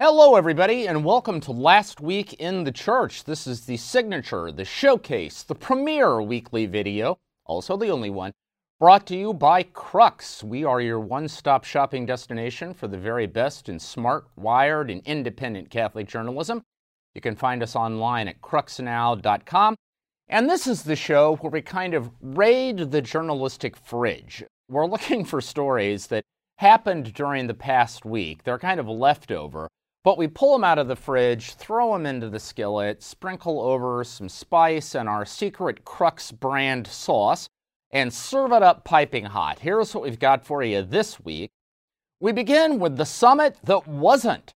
Hello, everybody, and welcome to Last Week in the Church. This is the signature, the showcase, the premiere weekly video, also the only one, brought to you by Crux. We are your one stop shopping destination for the very best in smart, wired, and independent Catholic journalism. You can find us online at cruxnow.com. And this is the show where we kind of raid the journalistic fridge. We're looking for stories that happened during the past week. They're kind of leftover, but we pull them out of the fridge, throw them into the skillet, sprinkle over some spice and our secret Crux brand sauce, and serve it up piping hot. Here's what we've got for you this week. We begin with the summit that wasn't.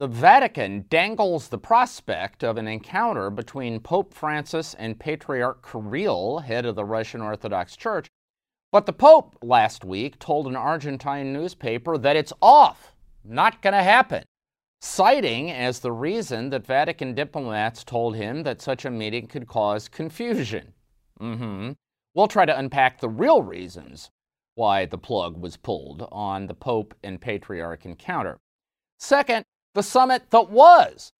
The Vatican dangles the prospect of an encounter between Pope Francis and Patriarch Kirill, head of the Russian Orthodox Church, but the Pope last week told an Argentine newspaper that it's off, not going to happen, citing as the reason that Vatican diplomats told him that such a meeting could cause confusion. Mm-hmm. We'll try to unpack the real reasons why the plug was pulled on the Pope and Patriarch encounter. Second, the summit that was.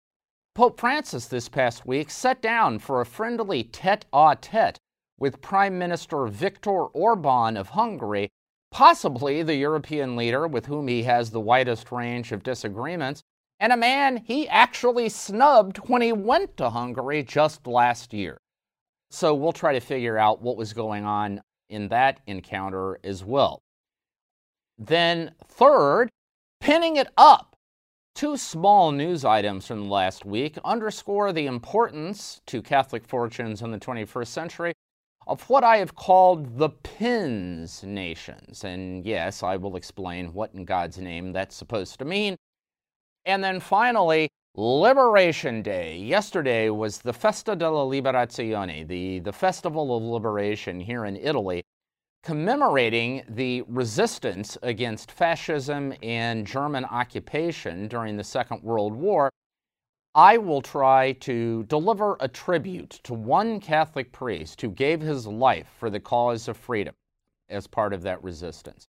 Pope Francis this past week sat down for a friendly tete a tete with Prime Minister Viktor Orban of Hungary, possibly the European leader with whom he has the widest range of disagreements, and a man he actually snubbed when he went to Hungary just last year. So we'll try to figure out what was going on in that encounter as well. Then, third, pinning it up. Two small news items from last week underscore the importance to Catholic fortunes in the 21st century of what I have called the pins nations. And yes, I will explain what in God's name that's supposed to mean. And then finally, Liberation Day. Yesterday was the Festa della Liberazione, the, the Festival of Liberation here in Italy, commemorating the resistance against fascism and German occupation during the Second World War I will try to deliver a tribute to one Catholic priest who gave his life for the cause of freedom as part of that resistance.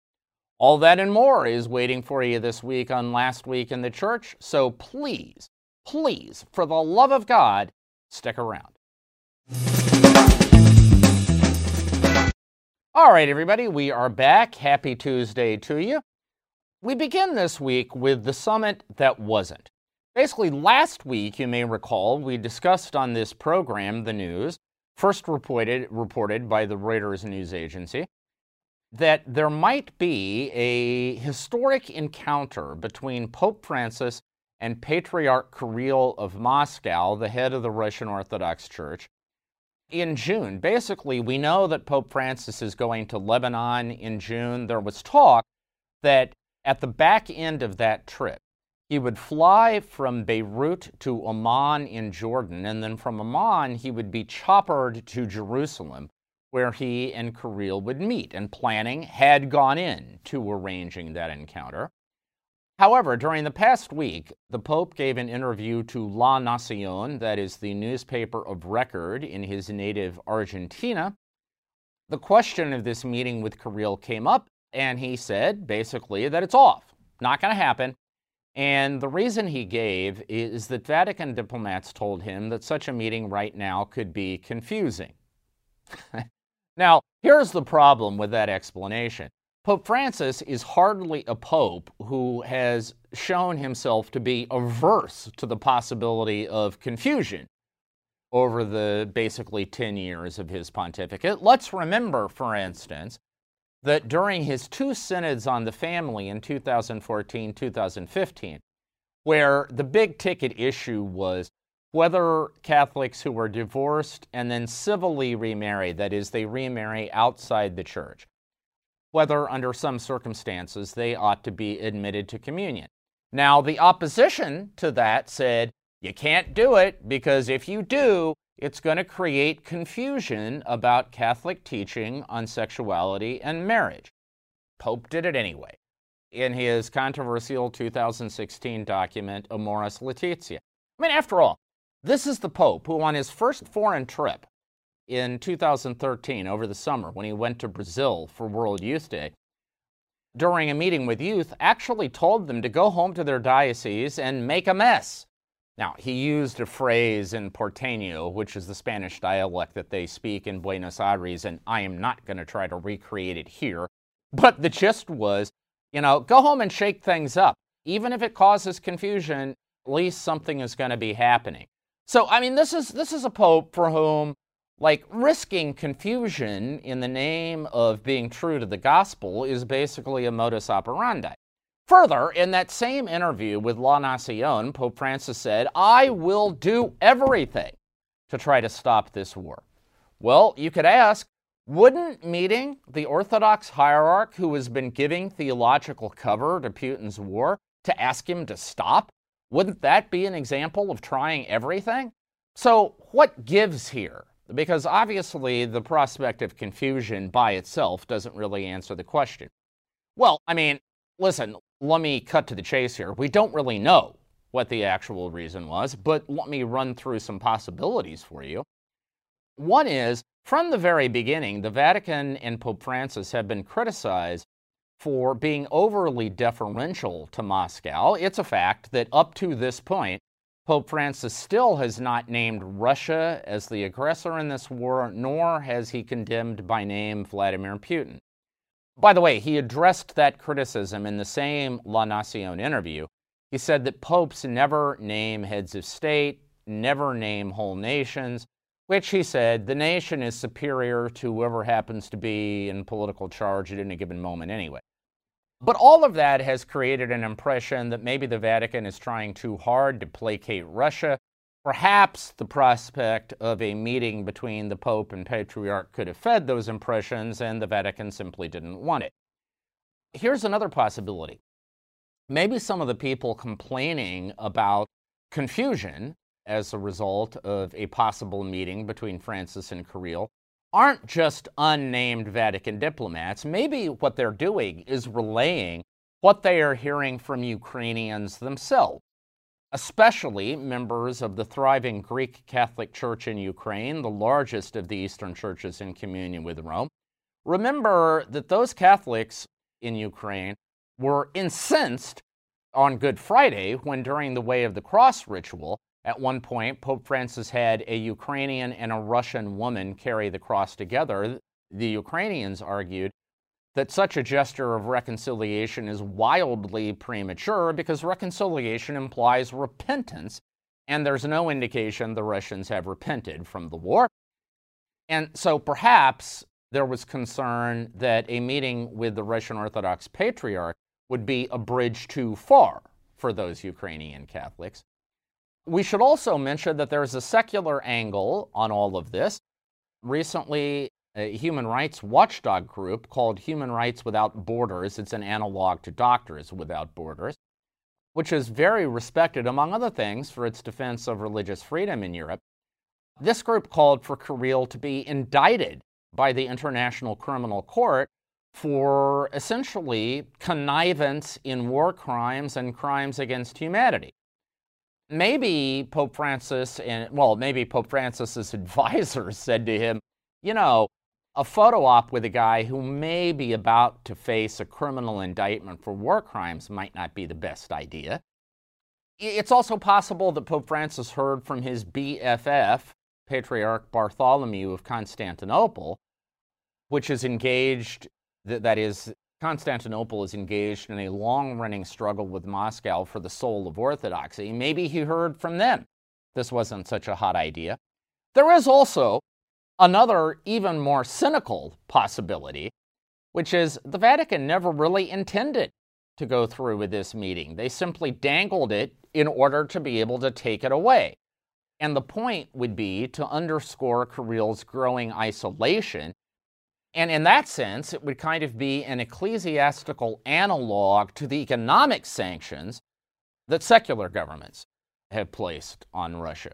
All that and more is waiting for you this week on Last Week in the Church, so please, please, for the love of God, stick around. All right, everybody, we are back. Happy Tuesday to you. We begin this week with the summit that wasn't. Basically, last week, you may recall, we discussed on this program the news, first reported, reported by the Reuters news agency, that there might be a historic encounter between Pope Francis and Patriarch Kirill of Moscow, the head of the Russian Orthodox Church, in June. Basically, we know that Pope Francis is going to Lebanon in June. There was talk that at the back end of that trip, he would fly from Beirut to Amman in Jordan, and then from Amman, he would be choppered to Jerusalem, where he and Kirill would meet. And planning had gone in to arranging that encounter. However, during the past week, the Pope gave an interview to La Nacion, that is the newspaper of record in his native Argentina. The question of this meeting with Kirill came up, and he said basically that it's off, not going to happen. And the reason he gave is that Vatican diplomats told him that such a meeting right now could be confusing. now, here's the problem with that explanation Pope Francis is hardly a pope who has shown himself to be averse to the possibility of confusion over the basically 10 years of his pontificate. Let's remember, for instance, that during his two synods on the family in 2014 2015, where the big ticket issue was whether Catholics who were divorced and then civilly remarried, that is, they remarry outside the church, whether under some circumstances they ought to be admitted to communion. Now, the opposition to that said, you can't do it because if you do, it's going to create confusion about Catholic teaching on sexuality and marriage. Pope did it anyway in his controversial 2016 document, Amoris Laetitia. I mean, after all, this is the Pope who, on his first foreign trip in 2013 over the summer when he went to Brazil for World Youth Day, during a meeting with youth, actually told them to go home to their diocese and make a mess. Now, he used a phrase in Porteño, which is the Spanish dialect that they speak in Buenos Aires, and I am not going to try to recreate it here. But the gist was, you know, go home and shake things up. Even if it causes confusion, at least something is going to be happening. So, I mean, this is this is a pope for whom like risking confusion in the name of being true to the gospel is basically a modus operandi. Further, in that same interview with La Nacion, Pope Francis said, I will do everything to try to stop this war. Well, you could ask, wouldn't meeting the Orthodox hierarch who has been giving theological cover to Putin's war to ask him to stop, wouldn't that be an example of trying everything? So, what gives here? Because obviously, the prospect of confusion by itself doesn't really answer the question. Well, I mean, listen, let me cut to the chase here. We don't really know what the actual reason was, but let me run through some possibilities for you. One is from the very beginning, the Vatican and Pope Francis have been criticized for being overly deferential to Moscow. It's a fact that up to this point, Pope Francis still has not named Russia as the aggressor in this war, nor has he condemned by name Vladimir Putin. By the way, he addressed that criticism in the same La Nacion interview. He said that popes never name heads of state, never name whole nations, which he said the nation is superior to whoever happens to be in political charge at any given moment anyway. But all of that has created an impression that maybe the Vatican is trying too hard to placate Russia Perhaps the prospect of a meeting between the Pope and Patriarch could have fed those impressions, and the Vatican simply didn't want it. Here's another possibility. Maybe some of the people complaining about confusion as a result of a possible meeting between Francis and Kirill aren't just unnamed Vatican diplomats. Maybe what they're doing is relaying what they are hearing from Ukrainians themselves especially members of the thriving Greek Catholic Church in Ukraine, the largest of the Eastern churches in communion with Rome. Remember that those Catholics in Ukraine were incensed on Good Friday when, during the Way of the Cross ritual, at one point, Pope Francis had a Ukrainian and a Russian woman carry the cross together. The Ukrainians argued that such a gesture of reconciliation is wildly premature because reconciliation implies repentance, and there's no indication the Russians have repented from the war. And so perhaps there was concern that a meeting with the Russian Orthodox Patriarch would be a bridge too far for those Ukrainian Catholics. We should also mention that there's a secular angle on all of this. Recently, a human rights watchdog group called Human Rights Without Borders. It's an analog to Doctors Without Borders, which is very respected, among other things, for its defense of religious freedom in Europe. This group called for Kirill to be indicted by the International Criminal Court for essentially connivance in war crimes and crimes against humanity. Maybe Pope Francis and, well, maybe Pope Francis's advisors said to him, you know, a photo op with a guy who may be about to face a criminal indictment for war crimes might not be the best idea. It's also possible that Pope Francis heard from his BFF, Patriarch Bartholomew of Constantinople, which is engaged, that is, Constantinople is engaged in a long running struggle with Moscow for the soul of orthodoxy. Maybe he heard from them. This wasn't such a hot idea. There is also another, even more cynical possibility, which is the Vatican never really intended to go through with this meeting. They simply dangled it in order to be able to take it away. And the point would be to underscore Kirill's growing isolation. And in that sense, it would kind of be an ecclesiastical analog to the economic sanctions that secular governments have placed on Russia.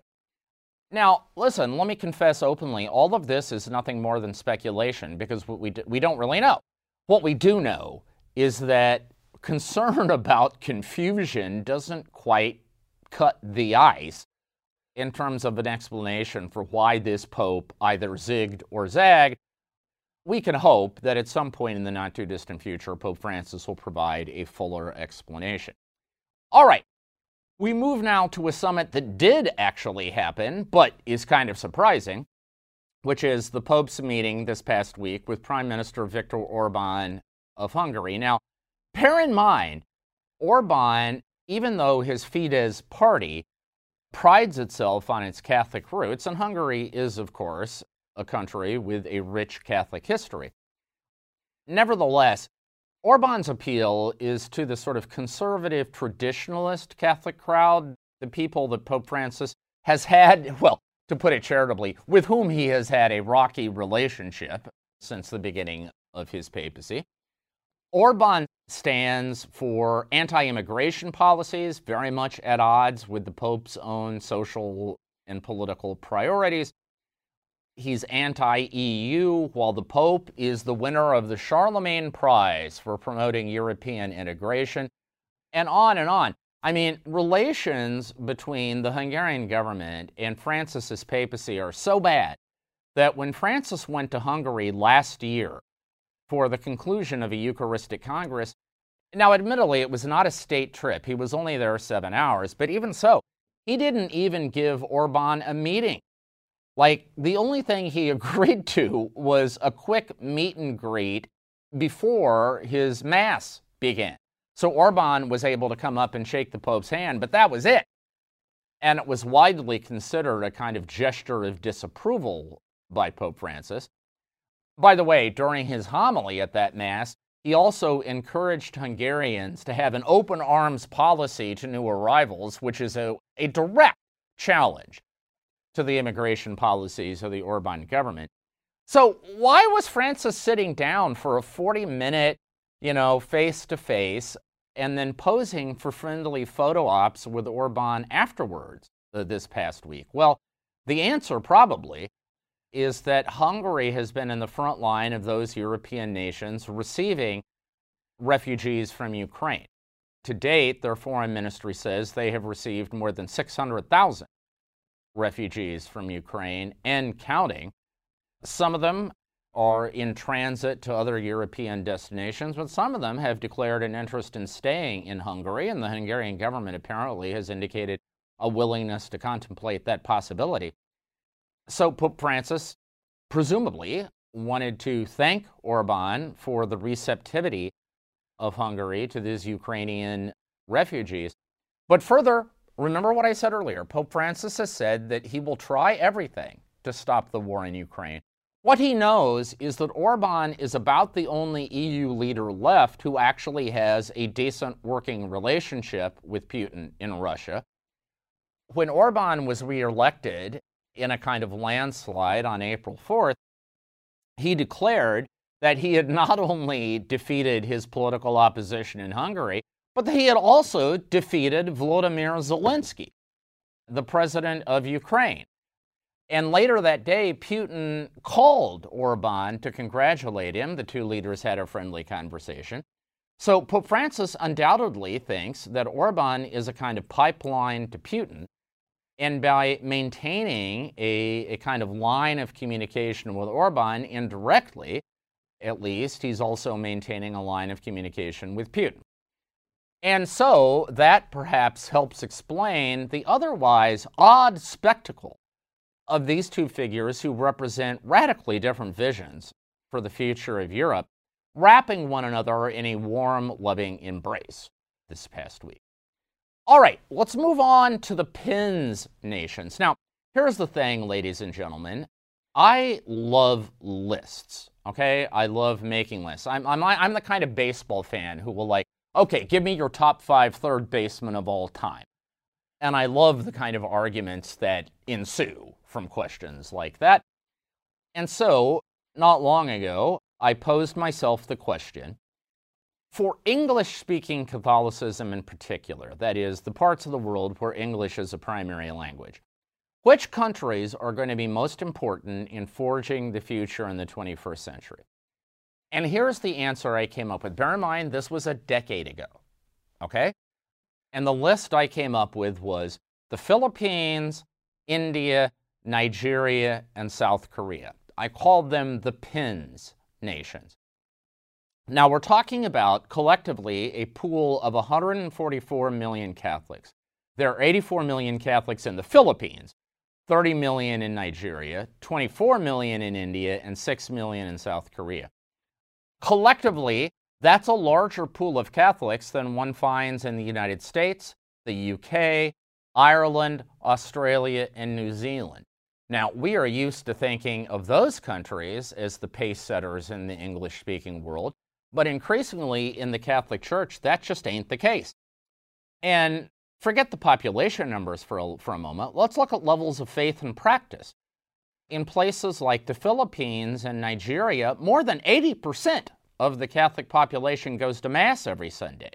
Now, listen, let me confess openly all of this is nothing more than speculation because we, we don't really know. What we do know is that concern about confusion doesn't quite cut the ice in terms of an explanation for why this pope either zigged or zagged. We can hope that at some point in the not too distant future, Pope Francis will provide a fuller explanation. All right, we move now to a summit that did actually happen, but is kind of surprising, which is the Pope's meeting this past week with Prime Minister Viktor Orban of Hungary. Now, bear in mind, Orban, even though his Fidesz party prides itself on its Catholic roots, and Hungary is, of course, a country with a rich Catholic history. Nevertheless, Orban's appeal is to the sort of conservative, traditionalist Catholic crowd, the people that Pope Francis has had, well, to put it charitably, with whom he has had a rocky relationship since the beginning of his papacy. Orban stands for anti immigration policies, very much at odds with the Pope's own social and political priorities he's anti EU, while the Pope is the winner of the Charlemagne Prize for promoting European integration, and on and on. I mean, relations between the Hungarian government and Francis's papacy are so bad that when Francis went to Hungary last year for the conclusion of a Eucharistic Congress, now, admittedly, it was not a state trip. He was only there seven hours, but even so, he didn't even give Orban a meeting like, the only thing he agreed to was a quick meet and greet before his Mass began. So Orban was able to come up and shake the Pope's hand, but that was it. And it was widely considered a kind of gesture of disapproval by Pope Francis. By the way, during his homily at that Mass, he also encouraged Hungarians to have an open arms policy to new arrivals, which is a, a direct challenge to the immigration policies of the Orban government. So, why was Francis sitting down for a 40 minute, you know, face to face and then posing for friendly photo ops with Orban afterwards uh, this past week? Well, the answer probably is that Hungary has been in the front line of those European nations receiving refugees from Ukraine. To date, their foreign ministry says they have received more than 600,000 refugees from Ukraine and counting. Some of them are in transit to other European destinations, but some of them have declared an interest in staying in Hungary, and the Hungarian government apparently has indicated a willingness to contemplate that possibility. So Pope Francis presumably wanted to thank Orban for the receptivity of Hungary to these Ukrainian refugees. But further, Remember what I said earlier. Pope Francis has said that he will try everything to stop the war in Ukraine. What he knows is that Orban is about the only EU leader left who actually has a decent working relationship with Putin in Russia. When Orban was reelected in a kind of landslide on April 4th, he declared that he had not only defeated his political opposition in Hungary, but he had also defeated Volodymyr Zelensky, the president of Ukraine. And later that day, Putin called Orban to congratulate him. The two leaders had a friendly conversation. So Pope Francis undoubtedly thinks that Orban is a kind of pipeline to Putin. And by maintaining a, a kind of line of communication with Orban indirectly, at least, he's also maintaining a line of communication with Putin. And so that perhaps helps explain the otherwise odd spectacle of these two figures who represent radically different visions for the future of Europe, wrapping one another in a warm, loving embrace this past week. All right, let's move on to the PINS nations. Now, here's the thing, ladies and gentlemen. I love lists, okay? I love making lists. I'm, I'm, I'm the kind of baseball fan who will like okay, give me your top five third basemen of all time. And I love the kind of arguments that ensue from questions like that. And so, not long ago, I posed myself the question for English speaking Catholicism in particular, that is, the parts of the world where English is a primary language, which countries are going to be most important in forging the future in the 21st century? And here's the answer I came up with. Bear in mind, this was a decade ago. Okay? And the list I came up with was the Philippines, India, Nigeria, and South Korea. I called them the PINS nations. Now, we're talking about collectively a pool of 144 million Catholics. There are 84 million Catholics in the Philippines, 30 million in Nigeria, 24 million in India, and 6 million in South Korea. Collectively, that's a larger pool of Catholics than one finds in the United States, the UK, Ireland, Australia, and New Zealand. Now, we are used to thinking of those countries as the pace setters in the English speaking world, but increasingly in the Catholic Church, that just ain't the case. And forget the population numbers for a, for a moment. Let's look at levels of faith and practice. In places like the Philippines and Nigeria, more than 80% of the Catholic population goes to Mass every Sunday.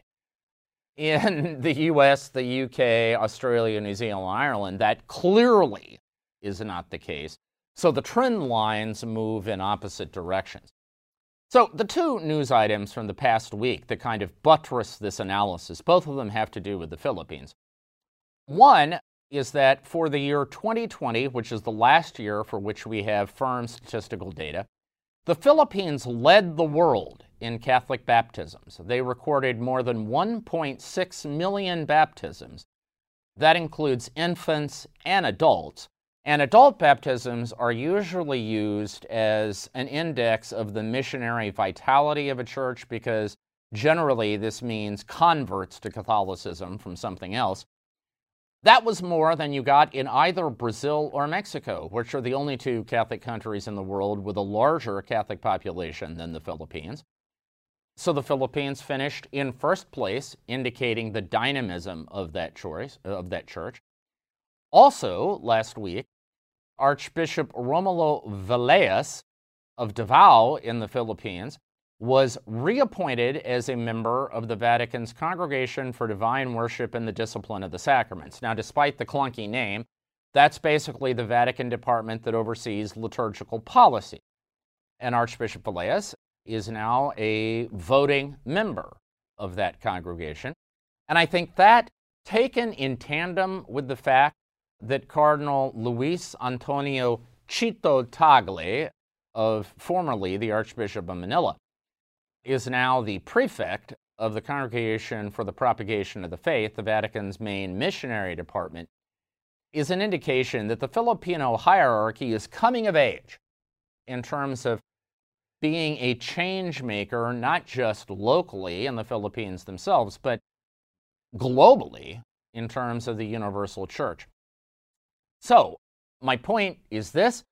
In the US, the UK, Australia, New Zealand, Ireland, that clearly is not the case. So the trend lines move in opposite directions. So, the two news items from the past week that kind of buttress this analysis, both of them have to do with the Philippines. One is that for the year 2020, which is the last year for which we have firm statistical data, the Philippines led the world in Catholic baptisms. They recorded more than 1.6 million baptisms. That includes infants and adults. And adult baptisms are usually used as an index of the missionary vitality of a church because generally this means converts to Catholicism from something else. That was more than you got in either Brazil or Mexico, which are the only two Catholic countries in the world with a larger Catholic population than the Philippines. So the Philippines finished in first place, indicating the dynamism of that choice of that church. Also, last week, Archbishop Romulo Valles of Davao in the Philippines was reappointed as a member of the Vatican's Congregation for Divine Worship and the Discipline of the Sacraments. Now, despite the clunky name, that's basically the Vatican department that oversees liturgical policy. And Archbishop Valles is now a voting member of that congregation. And I think that, taken in tandem with the fact that Cardinal Luis Antonio Chito Tagle, of formerly the Archbishop of Manila, is now the prefect of the Congregation for the Propagation of the Faith, the Vatican's main missionary department, is an indication that the Filipino hierarchy is coming of age in terms of being a change maker, not just locally in the Philippines themselves, but globally in terms of the universal church. So, my point is this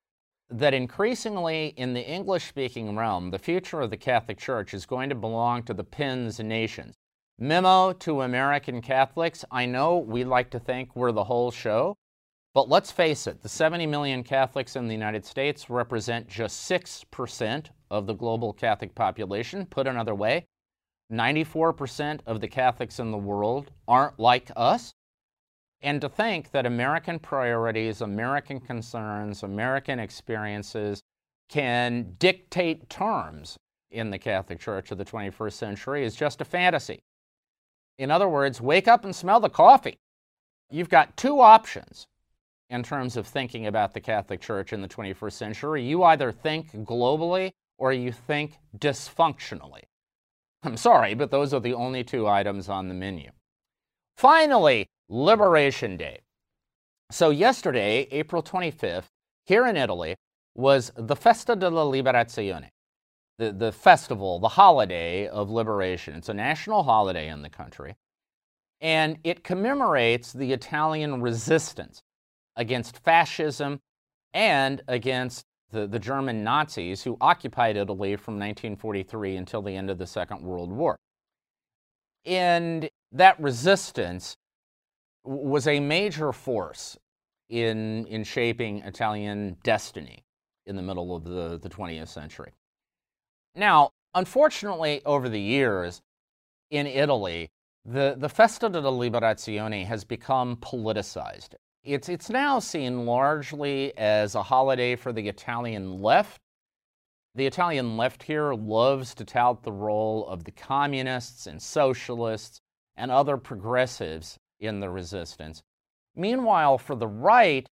that increasingly in the English speaking realm, the future of the Catholic Church is going to belong to the PINS nations. Memo to American Catholics I know we like to think we're the whole show, but let's face it, the 70 million Catholics in the United States represent just 6% of the global Catholic population. Put another way, 94% of the Catholics in the world aren't like us. And to think that American priorities, American concerns, American experiences can dictate terms in the Catholic Church of the 21st century is just a fantasy. In other words, wake up and smell the coffee. You've got two options in terms of thinking about the Catholic Church in the 21st century. You either think globally or you think dysfunctionally. I'm sorry, but those are the only two items on the menu. Finally, Liberation Day. So, yesterday, April 25th, here in Italy, was the Festa della Liberazione, the, the festival, the holiday of liberation. It's a national holiday in the country, and it commemorates the Italian resistance against fascism and against the, the German Nazis who occupied Italy from 1943 until the end of the Second World War. And that resistance was a major force in, in shaping Italian destiny in the middle of the, the 20th century. Now, unfortunately, over the years in Italy, the, the Festa della Liberazione has become politicized. It's, it's now seen largely as a holiday for the Italian left. The Italian left here loves to tout the role of the communists and socialists and other progressives in the resistance. Meanwhile, for the right,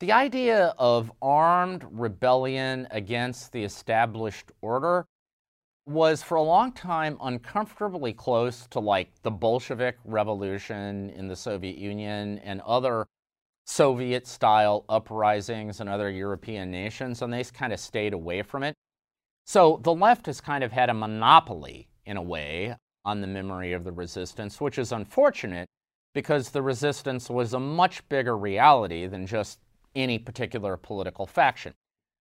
the idea of armed rebellion against the established order was for a long time uncomfortably close to like the Bolshevik Revolution in the Soviet Union and other Soviet style uprisings in other European nations, and they kind of stayed away from it. So the left has kind of had a monopoly, in a way, on the memory of the resistance, which is unfortunate because the resistance was a much bigger reality than just any particular political faction.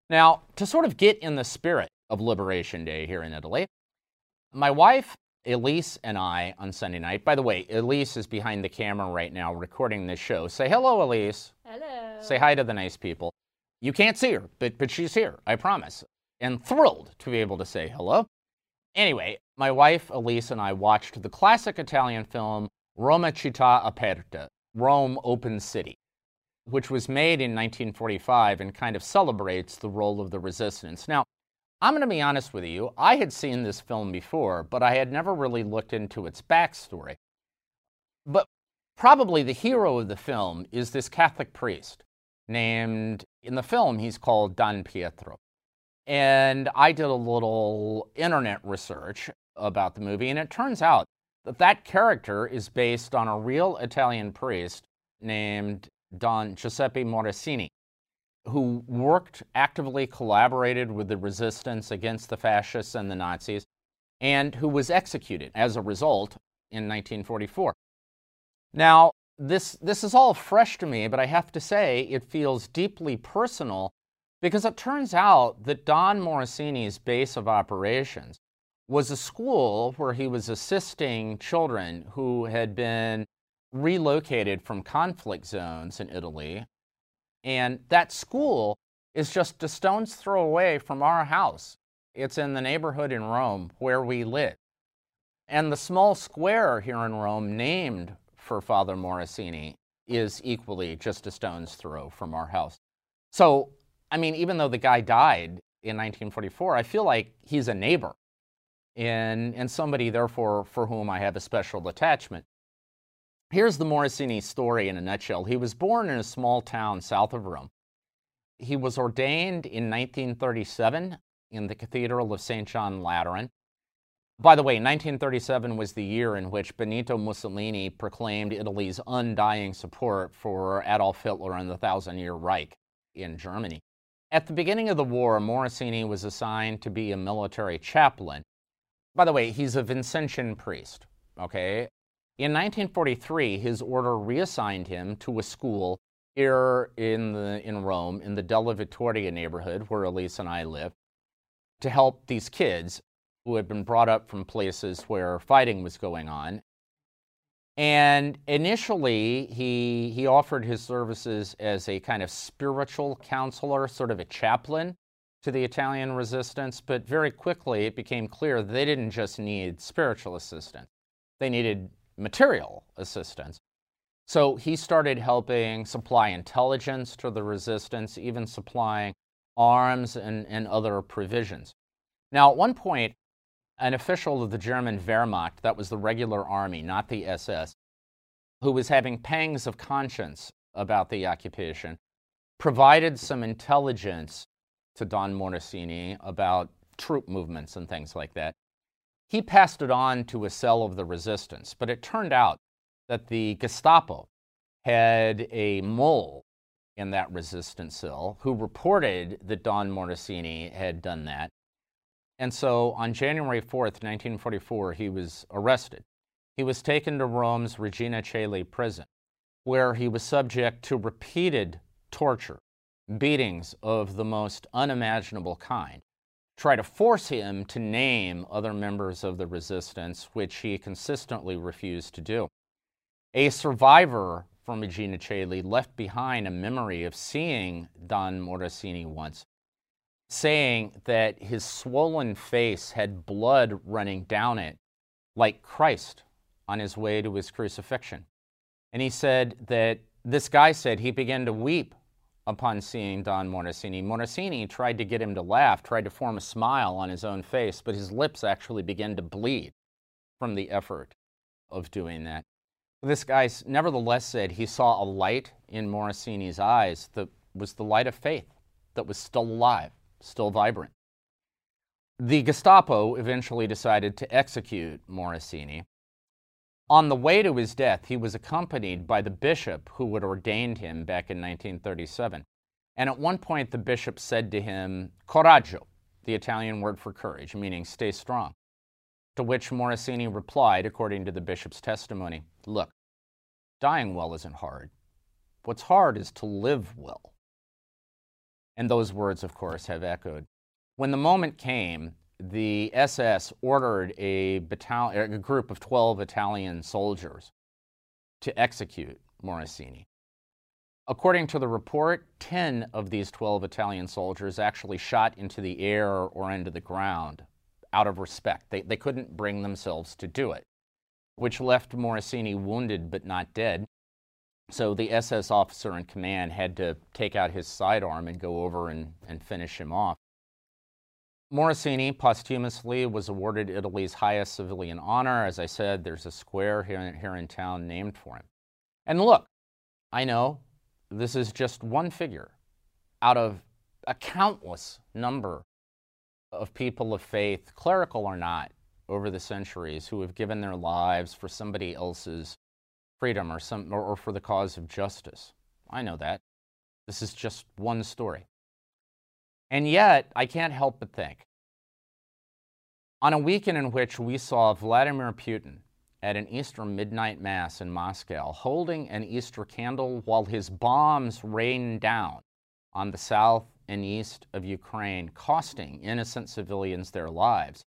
Now, to sort of get in the spirit of Liberation Day here in Italy, my wife, Elise, and I on Sunday night, by the way, Elise is behind the camera right now recording this show. Say hello, Elise. Hello. Say hi to the nice people. You can't see her, but, but she's here, I promise. And thrilled to be able to say hello. Anyway, my wife, Elise, and I watched the classic Italian film Roma Città Aperta, Rome Open City which was made in 1945 and kind of celebrates the role of the resistance. Now, I'm going to be honest with you, I had seen this film before, but I had never really looked into its backstory. But probably the hero of the film is this Catholic priest named, in the film, he's called Don Pietro. And I did a little internet research about the movie, and it turns out that that character is based on a real Italian priest named Don Giuseppe Morosini, who worked actively collaborated with the resistance against the fascists and the Nazis, and who was executed as a result in 1944. Now, this, this is all fresh to me, but I have to say it feels deeply personal because it turns out that Don Morosini's base of operations was a school where he was assisting children who had been relocated from conflict zones in Italy. And that school is just a stone's throw away from our house. It's in the neighborhood in Rome where we live. And the small square here in Rome, named for Father Morosini, is equally just a stone's throw from our house. So, I mean, even though the guy died in 1944, I feel like he's a neighbor and, and somebody, therefore, for whom I have a special attachment. Here's the Morosini story in a nutshell. He was born in a small town south of Rome. He was ordained in 1937 in the Cathedral of St. John Lateran. By the way, 1937 was the year in which Benito Mussolini proclaimed Italy's undying support for Adolf Hitler and the Thousand Year Reich in Germany. At the beginning of the war, Morosini was assigned to be a military chaplain. By the way, he's a Vincentian priest, okay? In 1943, his order reassigned him to a school here in, the, in Rome, in the Della Vittoria neighborhood where Elise and I live, to help these kids who had been brought up from places where fighting was going on. And initially, he, he offered his services as a kind of spiritual counselor, sort of a chaplain to the Italian resistance. But very quickly, it became clear they didn't just need spiritual assistance, they needed material assistance. So he started helping supply intelligence to the resistance, even supplying arms and, and other provisions. Now, at one point, an official of the German Wehrmacht, that was the regular army, not the SS, who was having pangs of conscience about the occupation, provided some intelligence to Don Morosini about troop movements and things like that. He passed it on to a cell of the resistance, but it turned out that the Gestapo had a mole in that resistance cell who reported that Don Morosini had done that. And so on January 4th, 1944, he was arrested. He was taken to Rome's Regina Coeli prison, where he was subject to repeated torture, beatings of the most unimaginable kind try to force him to name other members of the resistance, which he consistently refused to do. A survivor from Regina Coeli left behind a memory of seeing Don Morosini once, saying that his swollen face had blood running down it like Christ on his way to his crucifixion. And he said that this guy said he began to weep upon seeing Don Morosini. Morosini tried to get him to laugh, tried to form a smile on his own face, but his lips actually began to bleed from the effort of doing that. This guy nevertheless said he saw a light in Morosini's eyes that was the light of faith, that was still alive, still vibrant. The Gestapo eventually decided to execute Morosini. On the way to his death, he was accompanied by the bishop who had ordained him back in 1937. And at one point, the bishop said to him, Coraggio, the Italian word for courage, meaning stay strong. To which Morosini replied, according to the bishop's testimony, Look, dying well isn't hard. What's hard is to live well. And those words, of course, have echoed. When the moment came, the SS ordered a, a group of 12 Italian soldiers to execute Morosini. According to the report, 10 of these 12 Italian soldiers actually shot into the air or into the ground out of respect. They, they couldn't bring themselves to do it, which left Morosini wounded but not dead. So the SS officer in command had to take out his sidearm and go over and, and finish him off. Morosini posthumously was awarded Italy's highest civilian honor. As I said, there's a square here, here in town named for him. And look, I know this is just one figure out of a countless number of people of faith, clerical or not, over the centuries who have given their lives for somebody else's freedom or, some, or, or for the cause of justice. I know that. This is just one story. And yet, I can't help but think on a weekend in which we saw Vladimir Putin at an Easter midnight mass in Moscow holding an Easter candle while his bombs rained down on the south and east of Ukraine, costing innocent civilians their lives,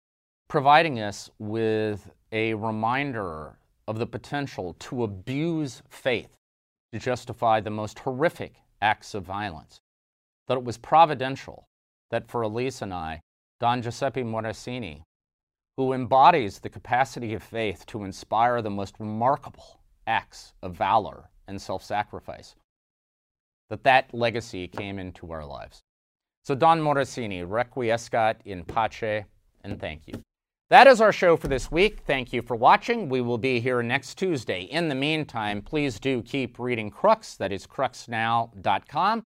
providing us with a reminder of the potential to abuse faith to justify the most horrific acts of violence. That it was providential that for Elise and I, Don Giuseppe Morosini, who embodies the capacity of faith to inspire the most remarkable acts of valor and self sacrifice, that that legacy came into our lives. So, Don Morosini, requiescat in pace, and thank you. That is our show for this week. Thank you for watching. We will be here next Tuesday. In the meantime, please do keep reading Crux, that is cruxnow.com.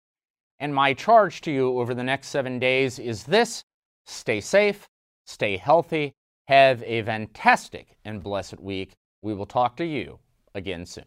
And my charge to you over the next seven days is this stay safe, stay healthy, have a fantastic and blessed week. We will talk to you again soon.